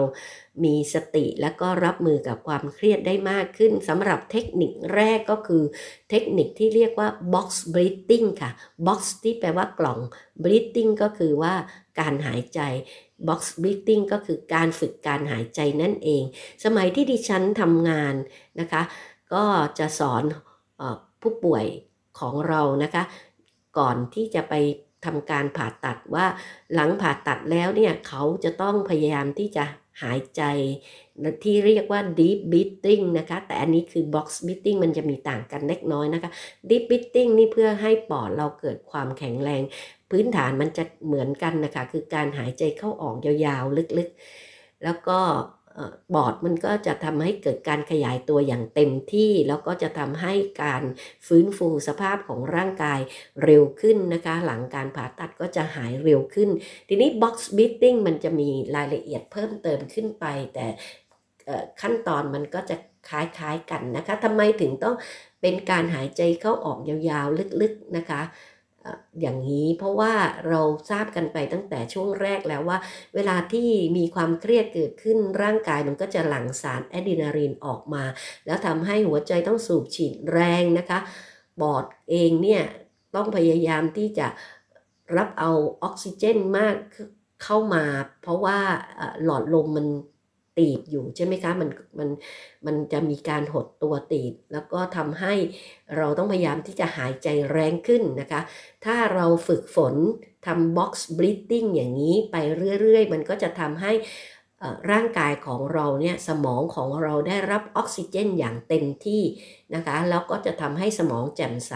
B: มีสติและก็รับมือกับความเครียดได้มากขึ้นสำหรับเทคนิคแรกก็คือ เทคนิคที่เรียกว่า box breathing ค่ะ box ที่แปลว่ากล่อง breathing ก็คือว่าการหายใจ box breathing ก็คือการฝึกการหายใจนั่นเอง สมัยที่ดิฉันทำงานนะคะ ก็จะสอนผู้ป่วยของเรานะคะ ก่อนที่จะไปทำการผ่าตัดว่าหลังผ่าตัดแล้วเนี่ยเขาจะต้องพยายามที่จะ หายใจ ที่เรียกว่า deep breathing นะคะ แต่อันนี้คือ box breathing มันจะมีต่างกันเล็กน้อยนะคะ deep breathing นี่เพื่อให้ปอดเราเกิดความแข็งแรง พื้นฐานมันจะเหมือนกันนะคะ คือการหายใจเข้าออกยาวๆ ลึกๆ แล้วก็ บอดมันก็จะทำให้เกิดการขยายตัวอย่างเต็มที่ แล้วก็จะทำให้การฟื้นฟูสภาพของร่างกายเร็วขึ้นนะคะ หลังการผ่าตัดก็จะหายเร็วขึ้น ทีนี้ box beating มันจะมีรายละเอียดเพิ่มเติมขึ้นไป แต่ขั้นตอนมันก็จะคล้ายๆกันนะคะทำไมถึงต้องเป็นการหายใจเข้าออกยาวๆลึกๆนะคะ อย่างนี้เพราะว่าเราทราบกันไปตั้งแต่ช่วงแรกแล้วว่า เวลาที่มีความเครียดเกิดขึ้นร่างกายมันก็จะหลั่งสารแอดรีนาลีนออกมา แล้วทำให้หัวใจต้องสูบฉีดแรงนะคะบอดเองเนี่ยต้องพยายามที่จะรับเอาออกซิเจนมากเข้ามา เพราะว่าหลอดลมมัน ตีบอยู่ใช่ไหมคะมันมันมันจะมีการหดตัวตีบ แล้วก็ทำให้เราต้องพยายามที่จะหายใจแรงขึ้นนะคะ ถ้าเราฝึกฝนทำ box breathing อย่างนี้ไปเรื่อยๆ มันก็จะทำให้ร่างกายของเราเนี่ยสมองของเราได้รับออกซิเจนอย่างเต็มที่นะคะแล้วก็จะทำให้สมองแจ่มใส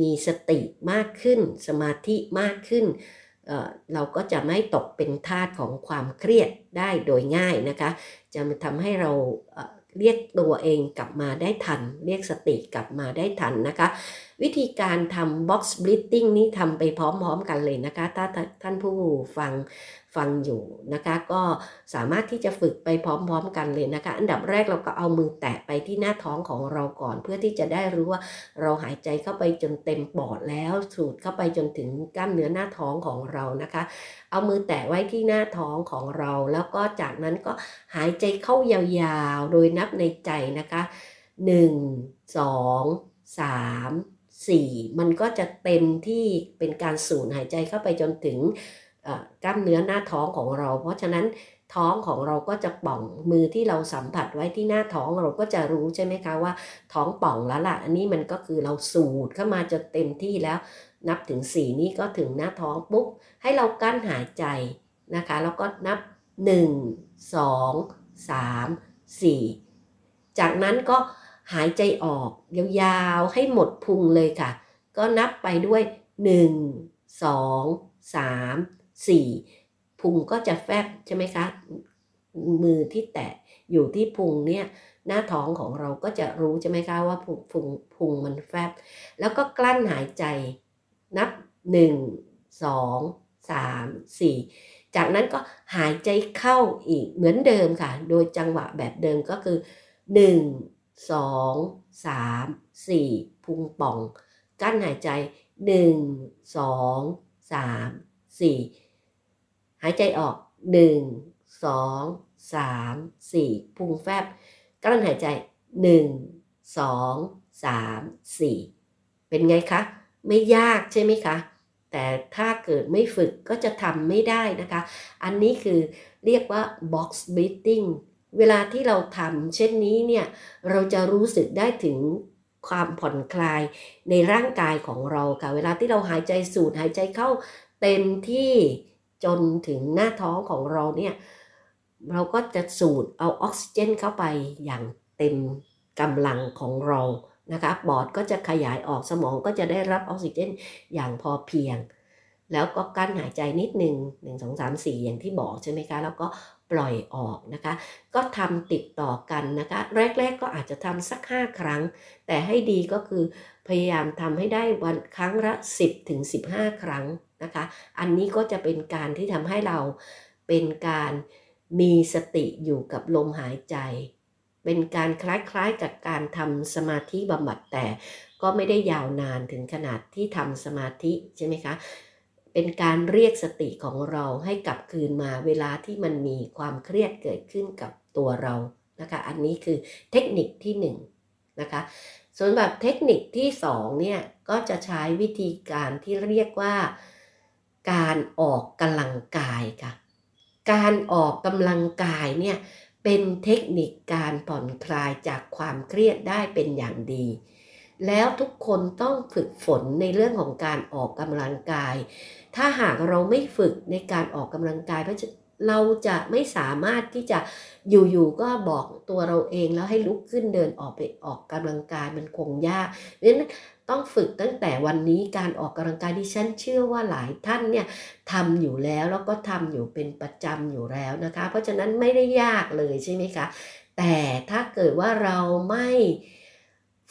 B: มีสติมากขึ้น สมาธิมากขึ้น เราก็จะไม่ตกเป็นทาสของความเครียดได้โดยง่ายนะคะ จะทำให้เราเรียกตัวเองกลับมาได้ทัน เรียกสติกลับมาได้ทันนะคะ วิธีการทำ box breathing นี้ทำไปพร้อมๆกันเลยนะคะ ถ้าท่านผู้ฟังฟังอยู่นะคะ ก็สามารถที่จะฝึกไปพร้อมๆกันเลยนะคะ อันดับแรกเราก็เอามือแตะไปที่หน้าท้องของเราก่อน เพื่อที่จะได้รู้ว่าเราหายใจเข้าไปจนเต็มปอดแล้วสูดเข้าไปจนถึงกล้ามเนื้อหน้าท้องของเรานะคะ เอามือแตะไว้ที่หน้าท้องของเรา แล้วก็จากนั้นก็หายใจเข้ายาวๆ โดยนับในใจนะคะ 1 2 3 4 มันก็จะเต็มที่เป็นการสูดหายใจเข้าไปจนถึงกล้ามเนื้อหน้าท้องของเรา เพราะฉะนั้นท้องของเราก็จะป่องมือที่เราสัมผัสไว้ที่หน้าท้องเราก็จะรู้ใช่ไหมคะว่าท้องป่องแล้วล่ะอันนี้มันก็คือเราสูดเข้ามาจนเต็มที่แล้ว นับถึง 4 นี้ก็ถึงหน้าท้องปุ๊บให้เรากั้นหายใจนะคะ แล้วก็นับ 1 2 3 4 จากนั้นก็ หายใจออก ยาวๆ ให้หมดพุงเลยค่ะ ก็นับไปด้วย 1 2 3 4 พุงก็จะแฟบใช่ไหมคะ มือที่แตะอยู่ที่พุงเนี่ยหน้าท้องของเราก็จะรู้ใช่ไหมคะว่าพุงพุงพุงมันแฟบ แล้วก็กลั้นหายใจนับ 1 2 3 4 จากนั้นก็หายใจเข้าอีกเหมือนเดิมค่ะ โดยจังหวะแบบเดิมก็คือ 1 2 3 4พุงป่อง กั้นหายใจ1 2 3 4หายใจออก1 2 3 4พุงแฟบกั้นหายใจ1 2 3 4เป็นไงคะ ไม่ยากใช่ไหมคะแต่ถ้าเกิดไม่ฝึกก็จะทำไม่ได้นะคะ อันนี้คือเรียกว่า box breathing เวลาที่เราทำเช่นนี้เนี่ยเราจะรู้สึกได้ถึงความผ่อนคลายในร่างกายของเราค่ะ เวลาที่เราหายใจสูดหายใจเข้าเต็มที่จนถึงหน้าท้องของเราเนี่ยเราก็จะสูดเอาออกซิเจนเข้าไปอย่างเต็มกำลังของเรานะคะปอดก็จะขยายออกสมองก็จะได้รับออกซิเจนอย่างพอเพียง แล้วก็กั้นหายใจนิดหนึ่งหนึ่งสองสามสี่อย่างที่บอกใช่ไหมคะ แล้วก็ ปล่อยออกนะคะ ก็ทำติดต่อกันนะคะ แรก ๆ ก็อาจจะทำสัก 5 ครั้ง แต่ให้ดีก็คือพยายามทำให้ได้วันครั้งละ 10ถึง15 ครั้งนะคะ อันนี้ก็จะเป็นการที่ทำให้เราเเป็นการมีสติอยู่กับลมหายใจ เป็นการคล้ายๆกับการทำสมาธิบำบัดแต่ก็ไม่ได้ยาวนานถึงขนาดที่ทำสมาธิใช่ไหมคะ เป็นการเรียกสติของเราให้กลับคืนมาเวลาที่มันมีความเครียดเกิดขึ้นกับตัวเรานะคะ อันนี้คือเทคนิคที่1นนะคะ ส่วนแบบเทคนิคที่2เนี่ยก็จะใช้วิธีการที่เรียกว่าการออกกำลังกายค่ะ การออกกำลังกายเนี่ยเป็นเทคนิคการผ่อนคลายจากความเครียดได้เป็นอย่างดี แล้วทุกคนต้องฝึกฝนในเรื่องของการออกกำลังกาย ถ้าหากเราไม่ฝึกในการออกกำลังกายเพราะเราจะไม่สามารถที่จะอยู่ๆก็บอกตัวเราเองแล้วให้ลุกขึ้นเดินออกไปออกกำลังกายมันคงยากเพราะฉะนั้นต้องฝึกตั้งแต่วันนี้การออกกำลังกายที่ฉันเชื่อว่าหลายท่านเนี่ยทำอยู่แล้วแล้วก็ทำอยู่เป็นประจำอยู่แล้วนะคะ เพราะฉะนั้นไม่ได้ยากเลยใช่ไหมคะแต่ถ้าเกิดว่าเราไม่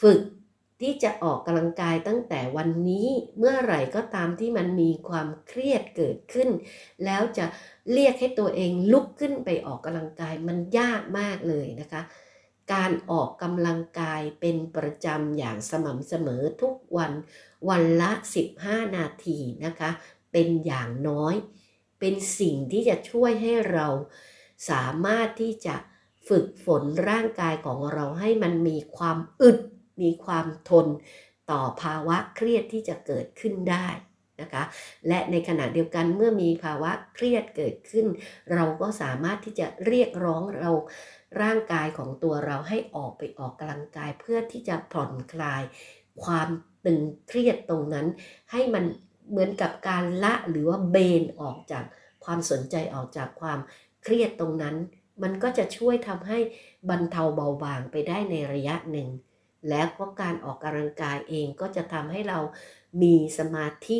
B: ฝึก ที่จะออกกำลังกายตั้งแต่วันนี้เมื่อไหร่ก็ตามที่มันมีความเครียดเกิดขึ้น แล้วจะเรียกให้ตัวเองลุกขึ้นไปออกกำลังกายมันยากมากเลยนะคะ การออกกำลังกายเป็นประจำอย่างสม่ำเสมอทุกวันวันละ 15 นาทีนะคะ เป็นอย่างน้อย เป็นสิ่งที่จะช่วยให้เราสามารถที่จะฝึกฝนร่างกายของเราให้มันมีความอึด มีความทนต่อภาวะเครียดที่จะเกิดขึ้นได้นะคะและในขณะเดียวกันเมื่อมีภาวะเครียดเกิดขึ้น เราก็สามารถที่จะเรียกร้องเราร่างกายของตัวเราให้ออกไปออกกำลังกายเพื่อที่จะผ่อนคลาย ความตึงเครียดตรงนั้น ให้มันเหมือนกับการละหรือว่าเบนออกจากความสนใจออกจากความเครียดตรงนั้น มันก็จะช่วยทำให้บรรเทาเบาบางไปได้ในระยะหนึ่ง แล้วก็การออกกำลังกายเองก็จะทำให้เรามีสมาธิ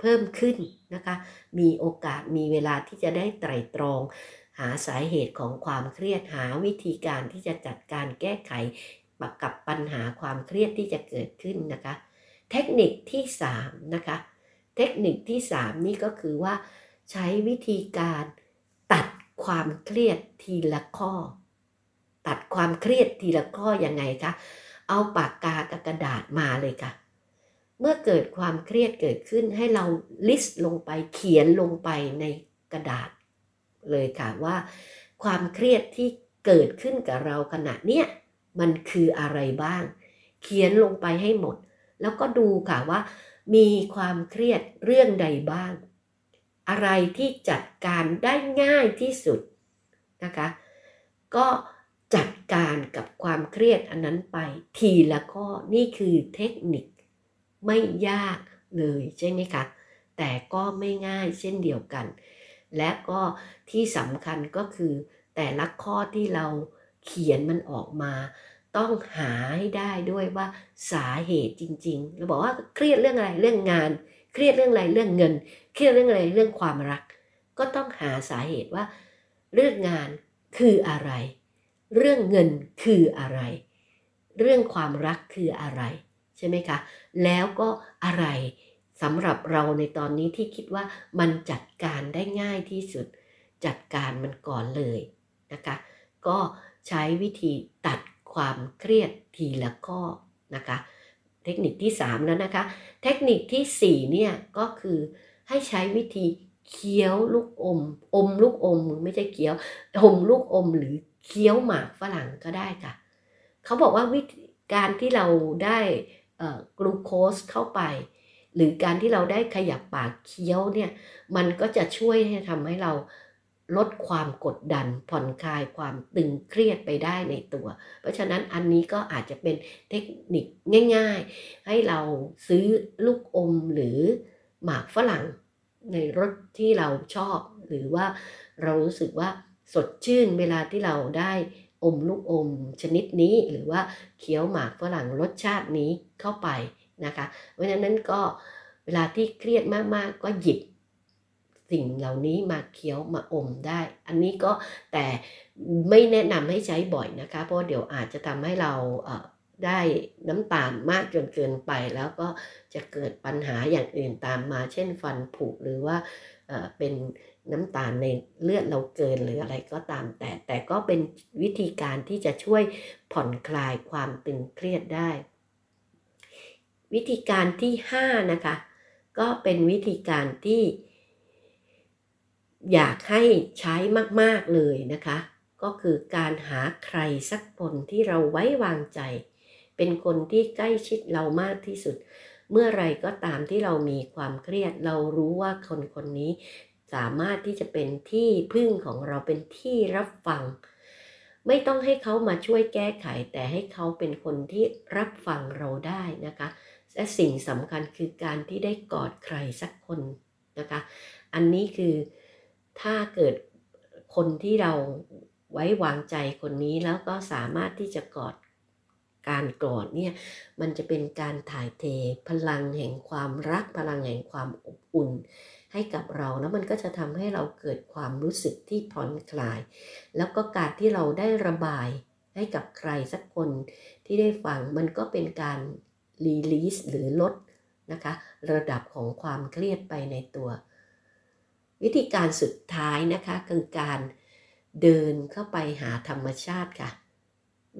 B: เพิ่มขึ้นนะคะ มีโอกาสมีเวลาที่จะได้ไตร่ตรอง หาสาเหตุของความเครียดหาวิธีการที่จะจัดการแก้ไขกับปัญหาความเครียดที่จะเกิดขึ้นนะคะ เทคนิคที่3นะคะเทคนิคที่ 3 นี่ก็คือว่า ใช้วิธีการตัดความเครียดทีละข้อ ตัดความเครียดทีละข้อยังไงคะ เอาปากกากับกระดาษมาเลยค่ะ เมื่อเกิดความเครียดเกิดขึ้นให้เราลิสต์ลงไปเขียนลงไปในกระดาษเลยค่ะว่า ความเครียดที่เกิดขึ้นกับเราขณะเนี้ยมันคืออะไรบ้าง เขียนลงไปให้หมด แล้วก็ดูค่ะว่า มีความเครียดเรื่องใดบ้าง อะไรที่จัดการได้ง่ายที่สุดนะคะ ก็ จัดการกับความเครียดอันนั้นไป ทีละข้อนี่คือเทคนิคไม่ยากเลยใช่ไหมคะ แต่ก็ไม่ง่ายเช่นเดียวกัน และก็ที่สำคัญก็คือ แต่ละข้อที่เราเขียนมันออกมา ต้องหาให้ได้ด้วยว่าสาเหตุจริงๆเราบอกว่าเครียดเรื่องอะไรเรื่องงาน เครียดเรื่องอะไรเรื่องเงิน เครียดเรื่องอะไรเรื่องความรัก ก็ต้องหาสาเหตุว่า เรื่องงานคืออะไร เรื่องเงินคืออะไร เรื่องความรักคืออะไร ใช่ไหมคะ แล้วก็อะไรสำหรับเราในตอนนี้ที่คิดว่ามันจัดการได้ง่ายที่สุด จัดการมันก่อนเลยนะคะ ก็ใช้วิธีตัดความเครียดทีละข้อนะคะ เทคนิคที่ 3 แล้วนะคะ เทคนิคที่ 4 เนี่ยก็คือให้ใช้วิธีเคี้ยวลูกอม อมลูกอมไม่ใช่เคี้ยวอมลูกอมหรือ เคี้ยวหมากฝรั่งก็ได้ค่ะ เขาบอกว่าวิธีการที่เราได้กลูโคสเข้าไป หรือการที่เราได้ขยับปากเคี้ยวเนี่ยมันก็จะช่วยให้ทำให้เราลดความกดดันผ่อนคลายความตึงเครียดไปได้ในตัว เพราะฉะนั้นอันนี้ก็อาจจะเป็นเทคนิคง่าย ๆ ให้เราซื้อลูกอมหรือหมากฝรั่งในรสที่เราชอบ หรือว่าเรารู้สึกว่า สดชื่นเวลาที่เราได้อมลูกอมชนิดนี้ หรือว่าเคี้ยวหมากฝรั่งรสชาตินี้เข้าไปนะคะ เพราะฉะนั้นก็เวลาที่เครียดมากๆก็หยิบสิ่งเหล่านี้มาเคี้ยวมาอมได้ อันนี้ก็แต่ไม่แนะนำให้ใช้บ่อยนะคะ เพราะเดี๋ยวอาจจะทำให้เราได้น้ำตาลมากจนเกินไปแล้วก็จะเกิดปัญหาอย่างอื่นตามมา เช่นฟันผุหรือว่าเป็น น้ำตาลในเลือดเราเกินหรืออะไรก็ตามแต่ แต่ก็เป็นวิธีการที่จะช่วยผ่อนคลายความตึงเครียดได้ วิธีการที่ 5 นะคะ ก็เป็นวิธีการที่ อยากให้ใช้มาก ๆ เลยนะคะ ก็คือการหาใครสักคนที่เราไว้วางใจ เป็นคนที่ใกล้ชิดเรามากที่สุดเมื่อไรก็ตามที่เรามีความเครียด เรารู้ว่าคนคนนี้ สามารถที่จะเป็นที่พึ่งของเราเป็นที่รับฟัง ไม่ต้องให้เขามาช่วยแก้ไข แต่ให้เขาเป็นคนที่รับฟังเราได้นะคะและสิ่งสำคัญคือการที่ได้กอดใครสักคนนะคะ อันนี้คือถ้าเกิดคนที่เราไว้วางใจคนนี้แล้วก็สามารถที่จะกอดการกอดเนี่ยมันจะเป็นการถ่ายเทพลังแห่งความรักพลังแห่งความอบอุ่น ให้กับเราแล้วมันก็จะทำให้เราเกิดความรู้สึกที่ผ่อนคลาย แล้วก็การที่เราได้ระบายให้กับใครสักคนที่ได้ฟังมันก็เป็นการรีลีสหรือลดนะคะระดับของความเครียดไปในตัว วิธีการสุดท้ายนะคะคือการเดินเข้าไปหาธรรมชาติค่ะ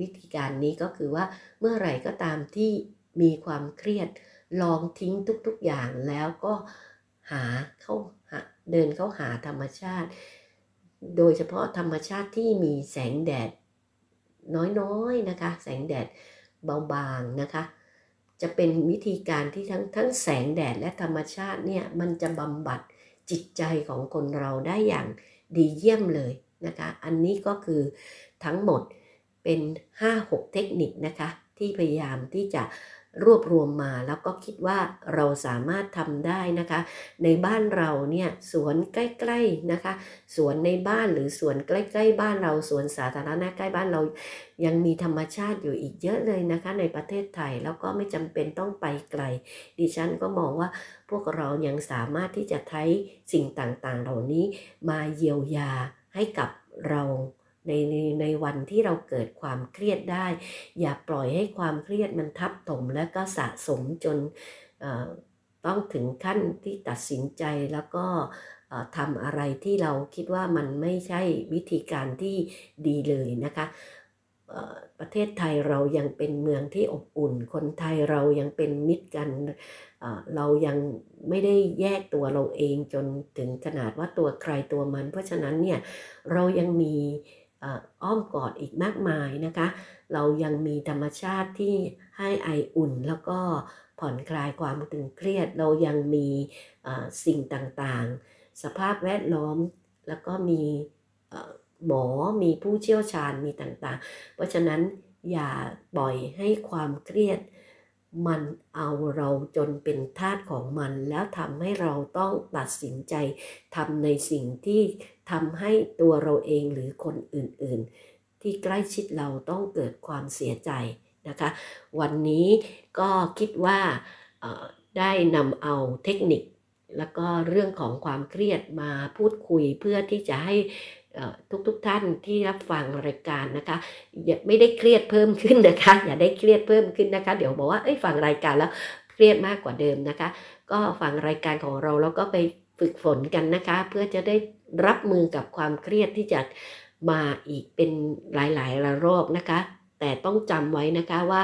B: วิธีการนี้ก็คือว่าเมื่อไหร่ก็ตามที่มีความเครียดลองทิ้งทุกๆอย่างแล้วก็ หาเข้าเดินเข้าหาธรรมชาติ โดยเฉพาะธรรมชาติที่มีแสงแดดน้อยๆนะคะ แสงแดดเบาๆนะคะ จะเป็นวิธีการที่ทั้งทั้งแสงแดดและธรรมชาติเนี่ยมันจะบำบัดจิตใจของคนเราได้อย่างดีเยี่ยมเลยนะคะ อันนี้ก็คือทั้งหมดเป็น 5-6 เทคนิคนะคะ ที่พยายามที่จะ รวบรวมมาแล้วก็คิดว่าเราสามารถทำได้นะคะ ในบ้านเราเนี่ยสวนใกล้ๆนะคะ สวนในบ้านหรือสวนใกล้ๆ บ้านเราสวนสาธารณะใกล้บ้านเรายังมีธรรมชาติอยู่อีกเยอะเลยนะคะ ในประเทศไทยแล้วก็ไม่จำเป็นต้องไปไกล ดิฉันก็มองว่าพวกเรายังสามารถที่จะใช้สิ่งต่างๆ เหล่านี้มาเยียวยาให้กับเรา ในในในวันที่เราเกิดความเครียดได้ อย่าปล่อยให้ความเครียดมันทับถมและก็สะสมจนต้องถึงขั้นที่ตัดสินใจแล้วก็ทำอะไรที่เราคิดว่ามันไม่ใช่วิธีการที่ดีเลยนะคะประเทศไทยเรายังเป็นเมืองที่อบอุ่น คนไทยเรายังเป็นมิตรกัน เรายังไม่ได้แยกตัวเราเองจนถึงขนาดว่าตัวใครตัวมัน เพราะฉะนั้นเนี่ยเรายังมี อ้อมกอดอีกมากมายนะคะ เรายังมีธรรมชาติที่ให้ไออุ่นแล้วก็ผ่อนคลายความตึงเครียด เรายังมีสิ่งต่างๆ สภาพแวดล้อมแล้วก็มีหมอมีผู้เชี่ยวชาญมีต่างๆ เพราะฉะนั้นอย่าปล่อยให้ความเครียด มันเอาเราจนเป็นทาสของมัน แล้วทำให้เราต้องตัดสินใจทำในสิ่งที่ทำให้ตัวเราเองหรือคนอื่นๆ ที่ใกล้ชิดเราต้องเกิดความเสียใจนะคะ วันนี้ก็คิดว่าได้นำเอาเทคนิค แล้วก็เรื่องของความเครียดมาพูดคุยเพื่อที่จะให้ ทุกๆทท่านที่รับฟังรายการนะคะอย่าไม่ได้เครียดเพิ่มขึ้นนะคะ อย่าได้เครียดเพิ่มขึ้นนะคะ เดี๋ยวบอกว่าเอ้ยฟังรายการแล้วเครียดมากกว่าเดิมนะคะ ก็ฟังรายการของเราแล้วก็ไปฝึกฝนกันนะคะ เพื่อจะได้รับมือกับความเครียดที่จะมาอีกเป็นหลายๆระลอกนะคะ แต่ต้องจำไว้นะคะว่า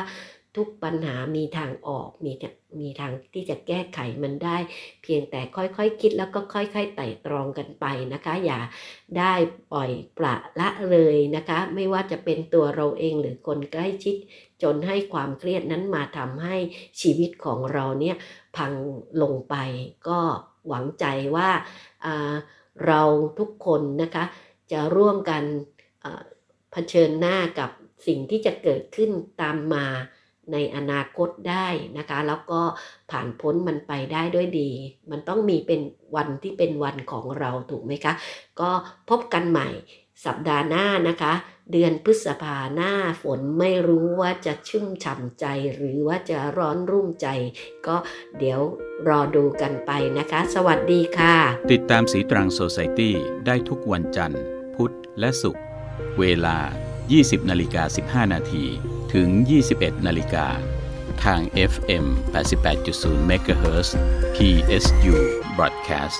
B: ทุกปัญหามีทางออกมีมีทางที่จะแก้ไขมันได้ เพียงแต่ค่อยๆคคิดแล้วก็ค่อยๆไต่ตรองกันไปนะคะ อย่าได้ปล่อยปละละเลยนะคะ ไม่ว่าจะเป็นตัวเราเองหรือคนใกล้ชิด จนให้ความเครียดนั้นมาทำให้ชีวิตของเราเนี่ยพังลงไปก็หวังใจว่าเราทุกคนนะคะ จะร่วมกันเผชิญหน้ากับสิ่งที่จะเกิดขึ้นตามมา ในอนาคตได้นะคะ แล้วก็ผ่านพ้นมันไปได้ด้วยดี มันต้องมีเป็นวันที่เป็นวันของเราถูกไหมคะ ก็พบกันใหม่สัปดาห์หน้านะคะ เดือนพฤษภาหน้าฝนไม่รู้ว่าจะชุ่มฉ่ำใจหรือว่าจะร้อนรุ่มใจ ก็เดี๋ยวรอดูกันไปนะคะ สวัสดีค่ะ
A: ติดตามสีตรังโซไซตี้ได้ทุกวันจันทร์ พุธและศุกร์เวลา 20นาฬิกา15 นาที ถึง 21 นาฬิกา ทาง FM 88.0 MHz PSU Broadcast